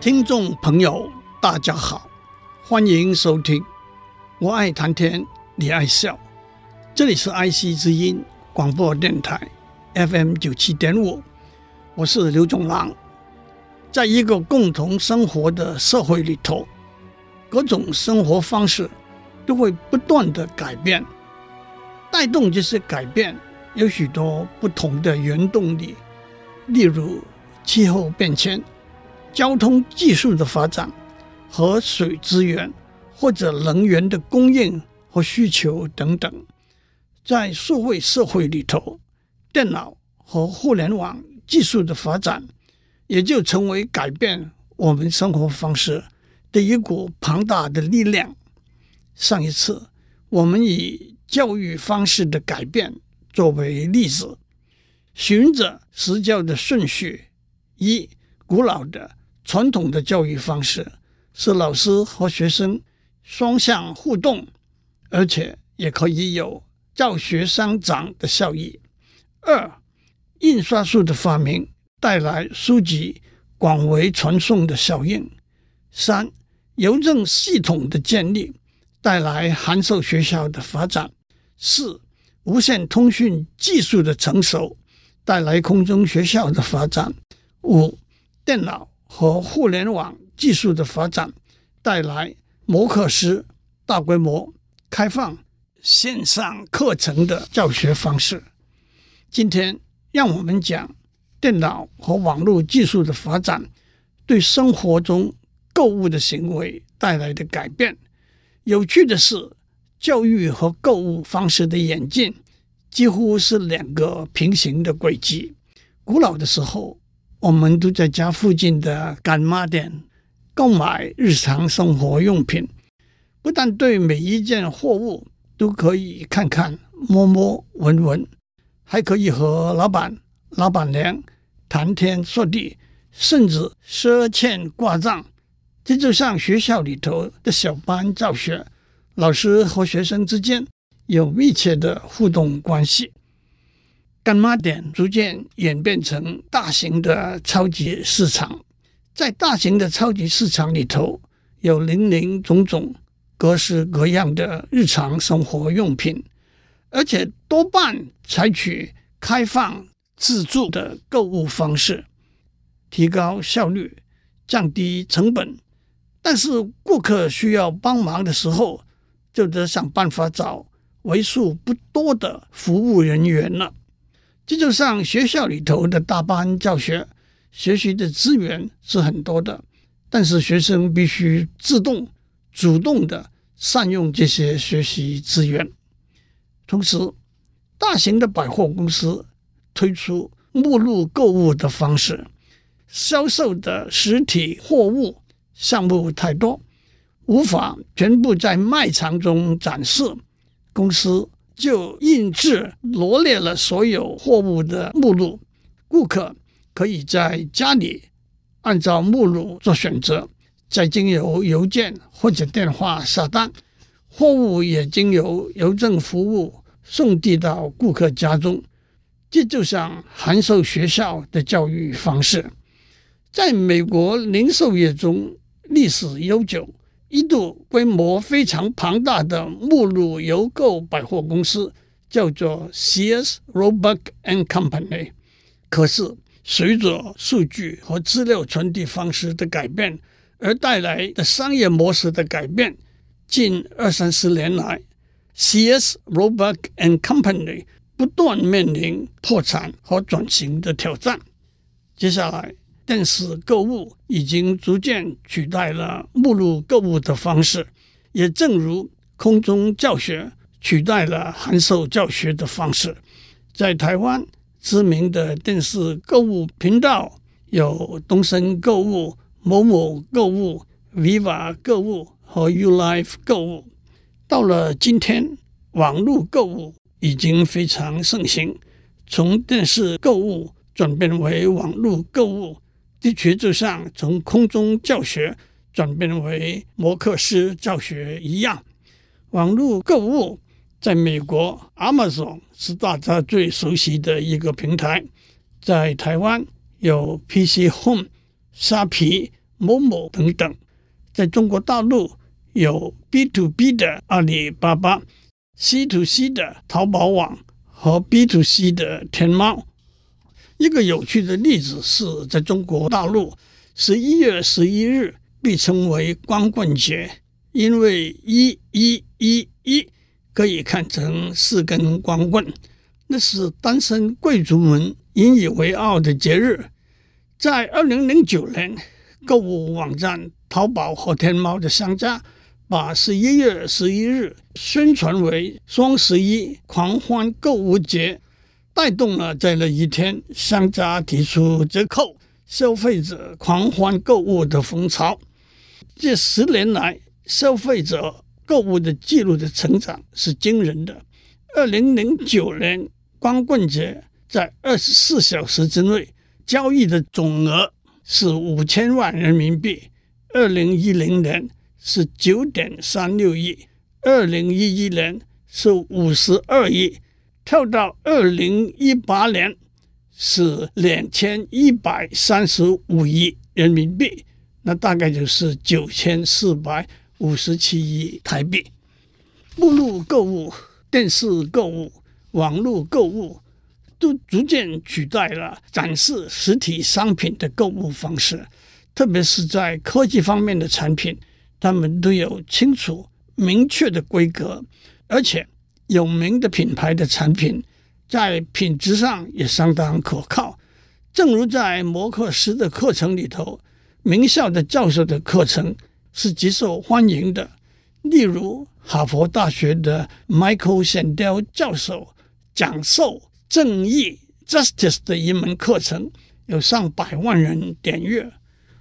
听众朋友，大家好，欢迎收听。我爱谈天，你爱笑。这里是 IC 之音广播电台 FM 九七点五，我是刘炯朗。在一个共同生活的社会里头，各种生活方式都会不断的改变，带动这些改变有许多不同的原动力，例如气候变迁。交通技术的发展、和水资源或者能源的供应和需求等等，在数位社会里头，电脑和互联网技术的发展，也就成为改变我们生活方式的一股庞大的力量。上一次我们以教育方式的改变作为例子，循着实教的顺序，一古老的。传统的教育方式是老师和学生双向互动，而且也可以有教学相长的效益。二，印刷术的发明带来书籍广为传颂的效应。三，邮政系统的建立带来函授学校的发展。四，无线通讯技术的成熟带来空中学校的发展。五，电脑。和互联网技术的发展带来摩课师大规模开放线上课程的教学方式。今天，让我们讲电脑和网络技术的发展对生活中购物的行为带来的改变。有趣的是，教育和购物方式的演进几乎是两个平行的轨迹。古老的时候，我们都在家附近的干妈店购买日常生活用品，不但对每一件货物都可以看看、摸摸、闻闻，还可以和老板、老板娘谈天说地，甚至赊欠挂账。这就像学校里头的小班教学，老师和学生之间有密切的互动关系。干妈店逐渐演变成大型的超级市场，在大型的超级市场里头，有林林总总、各式各样的日常生活用品，而且多半采取开放自助的购物方式，提高效率，降低成本。但是顾客需要帮忙的时候，就得想办法找为数不多的服务人员了。这就像学校里头的大班教学，学习的资源是很多的，但是学生必须自动、主动的善用这些学习资源。同时，大型的百货公司推出目录购物的方式，销售的实体货物项目太多，无法全部在卖场中展示，公司。就印制罗列了所有货物的目录，顾客可以在家里按照目录做选择，再经由邮件或者电话下单，货物也经由邮政服务送递到顾客家中。这就像函授学校的教育方式，在美国零售业中历史悠久。一度规模非常庞大的目录邮购百货公司叫做 Sears Roebuck and Company，可是随着数据和资料传递方式的改变而带来的商业模式的改变，近二三十年来，Sears Roebuck and Company 不断面临破产和转型的挑战。接下来。电视购物已经逐渐取代了目录购物的方式，也正如空中教学取代了函授教学的方式，在台湾知名的电视购物频道有东森购物、某某购物、Viva 购物和 U Life 购物。到了今天，网络购物已经非常盛行，从电视购物转变为网络购物，地球就像从空中教学转变为摩课师教学一样。网络购物在美国，Amazon 是大家最熟悉的一个平台，在台湾有 PC Home、沙皮、某某等等，在中国大陆。有 B to B 的阿里巴巴，C to C 的淘宝网和 B to C 的天猫。一个有趣的例子是在中国大陆，十一月十一日被称为光棍节，因为一一一一可以看成四根光棍，那是单身贵族们引以为傲的节日。在二零零九年，购物网站淘宝和天猫的商家。把十一月十一日宣传为双十一狂欢购物节，带动了在那一天商家提出折扣、消费者狂欢购物的风潮。这十年来，消费者购物的记录的成长是惊人的。二零零九年光棍节在二十四小时之内交易的总额是五千万人民币。二零一零年。是九点三六亿，二零一一年是五十二亿，跳到二零一八年是两千一百三十五亿人民币，那大概就是九千四百五十七亿台币。目录购物、电视购物、网络购物都逐渐取代了展示实体商品的购物方式，特别是在科技方面的产品。他们都有清楚明确的规格，而且有名的品牌的产品在品质上也相当可靠。正如在摩克斯的课程里头，名校的教授的课程是极受欢迎的。例如，哈佛大学的 Michael Sandel 教授讲授正义 （Justice） 的一门课程，有上百万人点阅。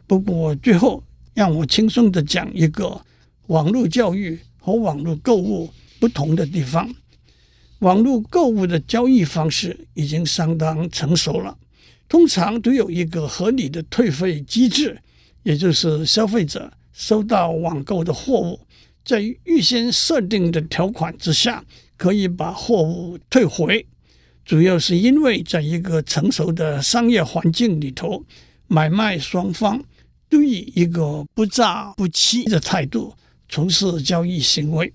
不过最后。让我轻松的讲一个网络教育和网络购物不同的地方。网络购物的交易方式已经相当成熟了，通常都有一个合理的退费机制，也就是消费者收到网购的货物，在预先设定的条款之下，可以把货物退回。主要是因为在一个成熟的商业环境里头，买卖双方。都以一个不诈不欺的态度从事交易行为，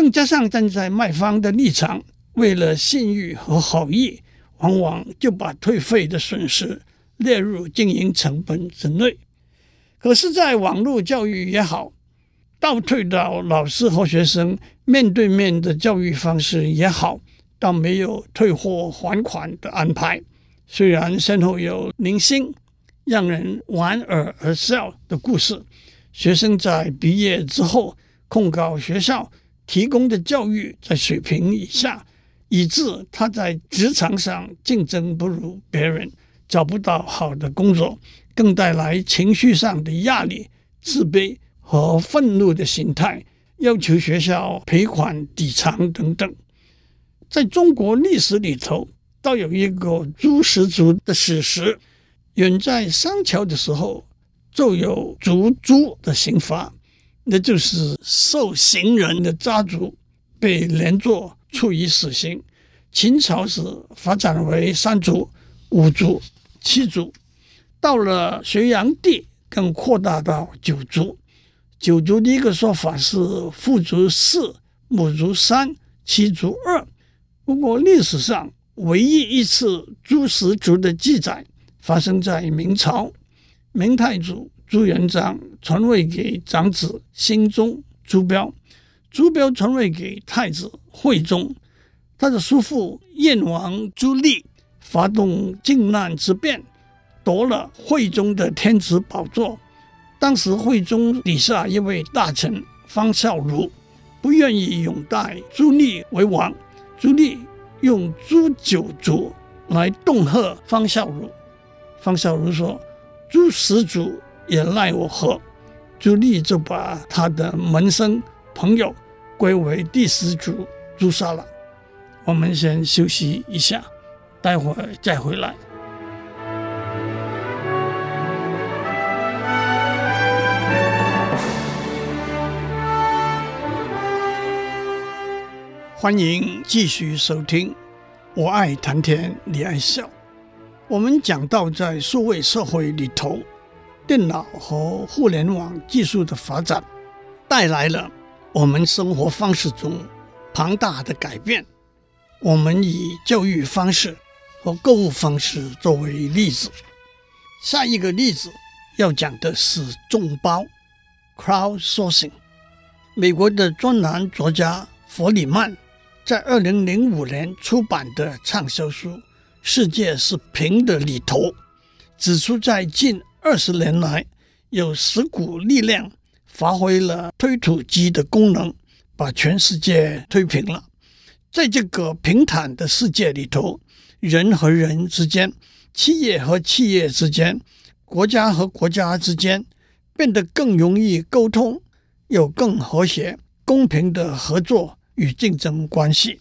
更加上站在卖方的立场，为了信誉和好意，往往就把退费的损失列入经营成本之内。可是，在网络教育也好，倒退到老师和学生面对面的教育方式也好，倒没有退货还款的安排。虽然身后有零星。让人莞尔而笑的故事。学生在毕业之后控告学校提供的教育在水平以下，以致他在职场上竞争不如别人，找不到好的工作，更带来情绪上的压力、自卑和愤怒的心态，要求学校赔款抵偿等等。在中国历史里头，倒有一个诛十族的史实。远在商朝的时候，就有逐诛的刑罚，那就是受刑人的家族被连坐处以死刑。秦朝时发展为三族、五族、七族，到了隋炀帝更扩大到九族。九族的一个说法是父族四、母族三、妻族二。不过历史上唯一一次诛十族的记载。发生在明朝，明太祖朱元璋传位给长子兴宗朱标，朱标传位给太子惠宗，他的叔父燕王朱棣发动靖难之变，夺了惠宗的天子宝座。当时惠宗底下一位大臣方孝孺不愿意拥戴朱棣为王，朱棣用诛九族来恫吓方孝孺。方孝孺说：“朱十族也奈我何？朱棣就把他的门生朋友归为第十族诛杀了。我们先休息一下，待会儿再回来。欢迎继续收听，我爱谈天，你爱笑。我们讲到在数位社会里头，电脑和互联网技术的发展，带来了我们生活方式中庞大的改变。我们以教育方式和购物方式作为例子。下一个例子要讲的是众包 （crowdsourcing）。美国的专栏作家弗里曼。在二零零五年出版的畅销书《世界是平的》里头，指出在近二十年来，有十股力量发挥了推土机的功能，把全世界推平了。在这个平坦的世界里头，人和人之间、企业和企业之间、国家和国家之间，变得更容易沟通，有更和谐、公平的合作。与竞争关系，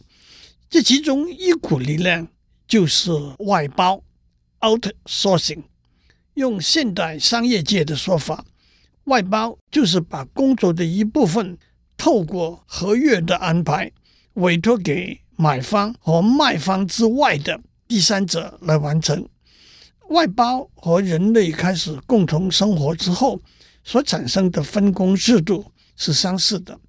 这其中一股力量就是外包 （outsourcing）。用现代商业界的说法，外包就是把工作的一部分透过合约的安排，委托给买方和卖方之外的第三者来完成。外包和人类开始共同生活之后所产生的分工制度是相似的。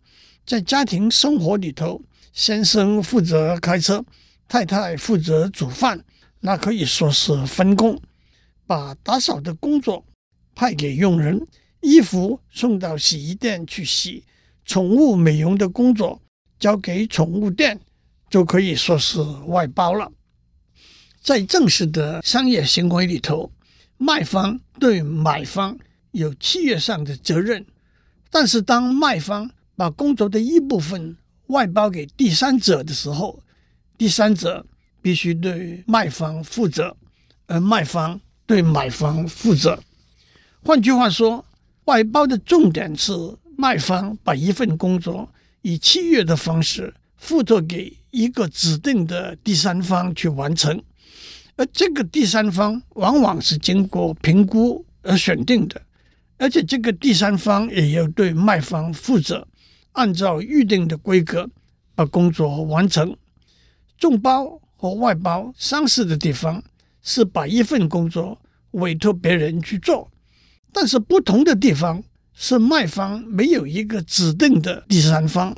在家庭生活里头，先生负责开车，太太负责煮饭，那可以说是分工。把打扫的工作派给佣人，衣服送到洗衣店去洗，宠物美容的工作交给宠物店，就可以说是外包了。在正式的商业行为里头，卖方对买方有契约上的责任，但是当卖方把工作的一部分外包给第三者的时候，第三者必须对卖方负责，而卖方对买方负责。换句话说，外包的重点是卖方把一份工作以契约的方式付托给一个指定的第三方去完成，而这个第三方往往是经过评估而选定的，而且这个第三方也要对卖方负责。按照预定的规格把工作完成。众包和外包相似的地方是把一份工作委托别人去做，但是不同的地方是卖方没有一个指定的第三方，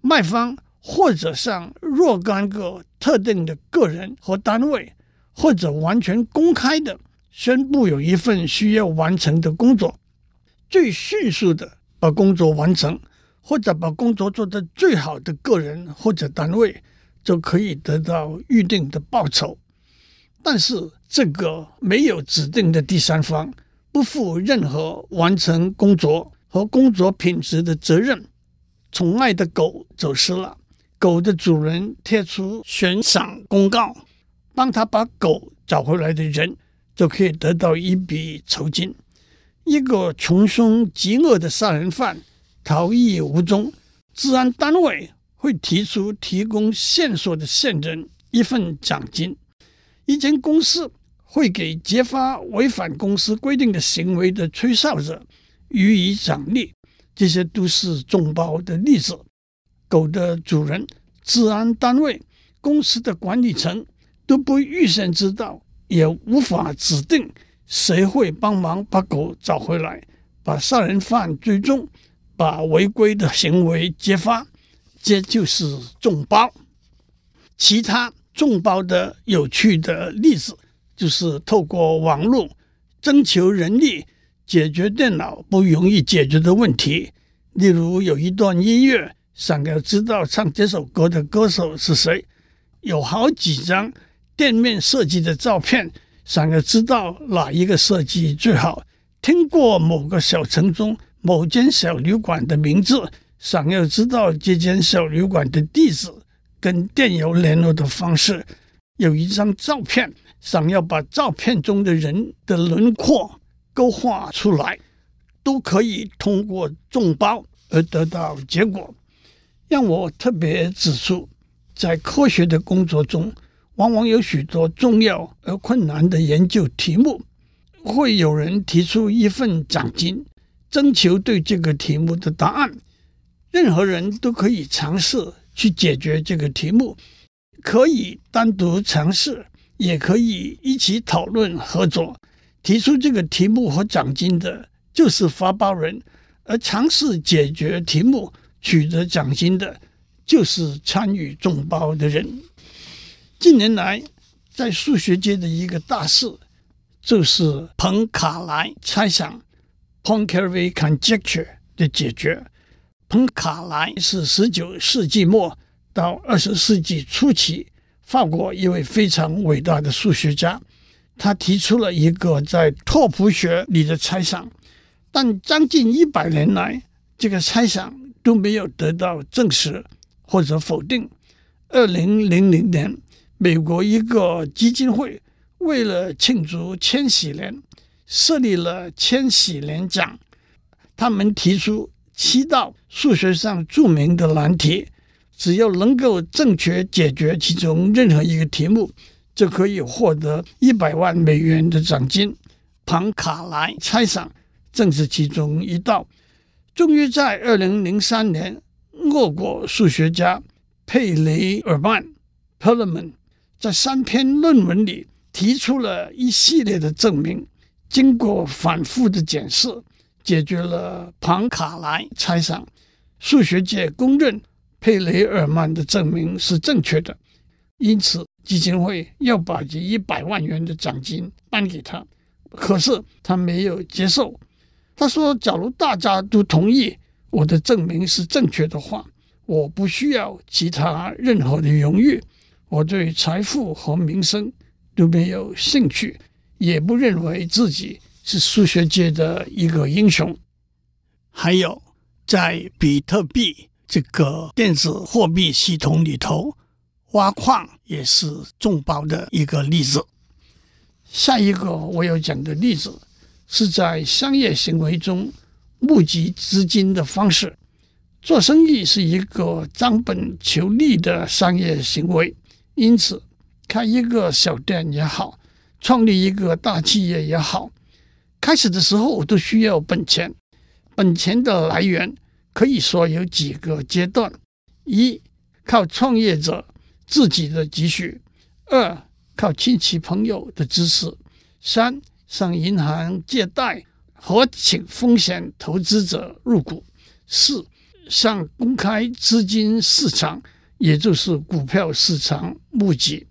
卖方或者向若干个特定的个人和单位，或者完全公开的宣布有一份需要完成的工作，最迅速的把工作完成。或者把工作做得最好的个人或者单位，就可以得到预定的报酬。但是这个没有指定的第三方，不负任何完成工作和工作品质的责任。宠爱的狗走失了，狗的主人贴出悬赏公告，帮他把狗找回来的人就可以得到一笔酬金。一个穷凶极恶的杀人犯。逃逸无踪，治安单位会提出提供线索的线人一份奖金；一间公司会给揭发违反公司规定的行为的吹哨者予以奖励。这些都是众包的例子。狗的主人、治安单位、公司的管理层都不预先知道，也无法指定谁会帮忙把狗找回来，把杀人犯追踪。把违规的行为揭发，这就是众包。其他众包的有趣的例子，就是透过网络征求人力，解决电脑不容易解决的问题。例如，有一段音乐，想要知道唱这首歌的歌手是谁；有好几张店面设计的照片，想要知道哪一个设计最好。听过某个小城中。某间小旅馆的名字，想要知道这间小旅馆的地址跟电邮联络的方式，有一张照片，想要把照片中的人的轮廓勾画出来，都可以通过众包而得到结果。让我特别指出，在科学的工作中，往往有许多重要而困难的研究题目，会有人提出一份奖金，征求对这个题目的答案。任何人都可以尝试去解决这个题目，可以单独尝试，也可以一起讨论合作。提出这个题目和奖金的就是发包人，而尝试解决题目、取得奖金的，就是参与众包的人。近年来，在数学界的一个大事，就是彭卡莱猜想 （Poincare conjecture） 的解决。彭卡莱是十九世纪末到二十世纪初期法国一位非常伟大的数学家。他提出了一个在拓扑学里的猜想，但将近一百年来，这个猜想都没有得到证实或者否定。二零零零年。美国一个基金会为了庆祝千禧年，设立了千禧年奖。他们提出七道数学上著名的难题，只要能够正确解决其中任何一个题目，就可以获得一百万美元的奖金。庞卡莱猜想正是其中一道。终于在二零零三年，俄国数学家佩雷尔曼 p e r l m a n 在三篇论文里提出了一系列的证明，经过反复的检视，解决了庞卡莱猜想。数学界公认佩雷尔曼的证明是正确的，因此基金会要把这一百万元的奖金颁给他。可是他没有接受，他说：“假如大家都同意我的证明是正确的话，我不需要其他任何的荣誉。”我对财富和名声都没有兴趣，也不认为自己是数学界的一个英雄。还有，在比特币这个电子货币系统里头，挖矿也是众包的一个例子。下一个我要讲的例子是在商业行为中募集资金的方式。做生意是一个账本求利的商业行为。因此，开一个小店也好，创立一个大企业也好，开始的时候都需要本钱。本钱的来源可以说有几个阶段：一、靠创业者自己的积蓄；二、靠亲戚朋友的支持；三、向银行借贷和请风险投资者入股；四、向公开资金市场。也就是股票市场募集。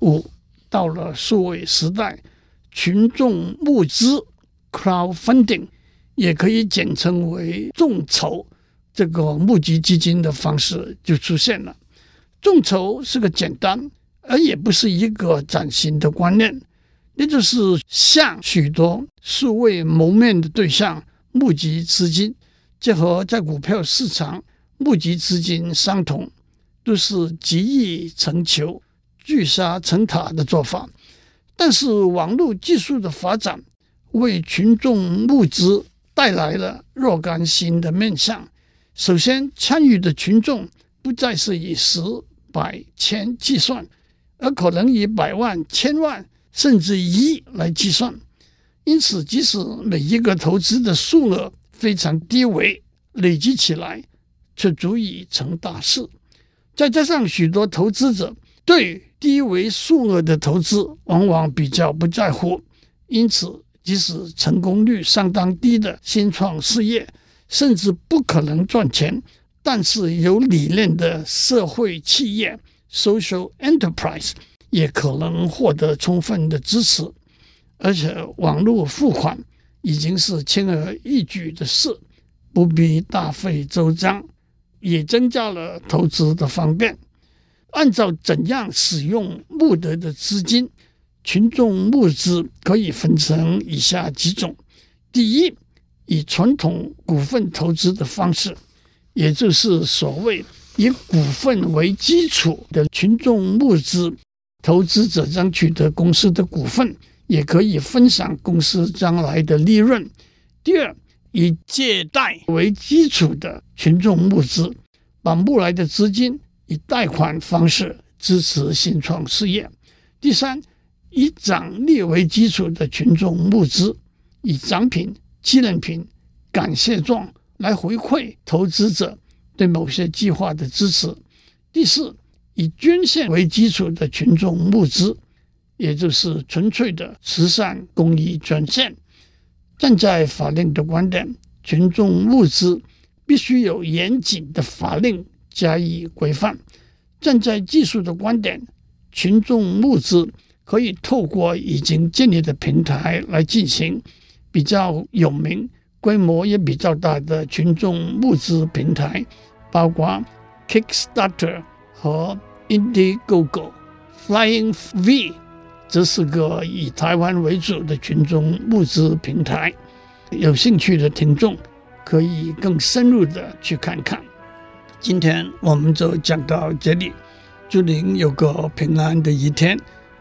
五，到了数位时代，群众募资 （crowdfunding） 也可以简称为众筹，这个募集基金的方式就出现了。众筹是个简单而也不是一个崭新的观念，也就是向许多素未谋面的对象募集资金，这和在股票市场募集资金相同。都是集腋成裘、聚沙成塔的做法，但是网络技术的发展为群众募资带来了若干新的面向。首先，参与的群众不再是以十、百、千计算，而可能以百万、千万甚至亿来计算。因此，即使每一个投资的数额非常低微，累积起来却足以成大事。再加上许多投资者对低微数额的投资往往比较不在乎，因此即使成功率相当低的新创事业，甚至不可能赚钱，但是有理念的社会企业 （social enterprise） 也可能获得充分的支持。而且网络付款已经是轻而易举的事，不必大费周章。也增加了投资的方便。按照怎样使用募得的资金，群众募资可以分成以下几种：第一，以传统股份投资的方式，也就是所谓以股份为基础的群众募资，投资者将取得公司的股份，也可以分享公司将来的利润。第二，以借贷为基础的群众募资，把募来的资金以贷款方式支持新创事业。第三，以奖励为基础的群众募资，以奖品、纪念品、感谢状来回馈投资者对某些计划的支持。第四，以捐献为基础的群众募资，也就是纯粹的慈善公益捐献。站在法令的观点，群众募资必须有严谨的法令加以规范；站在技术的观点，群众募资可以透过已经建立的平台来进行。比较有名、规模也比较大的群众募资平台，包括 Kickstarter 和 Indiegogo。Flying V 这是个以台湾为主的群众募资平台，有兴趣的听众可以更深入的去看看。今天我们就讲到这里，祝您有个平安的一天，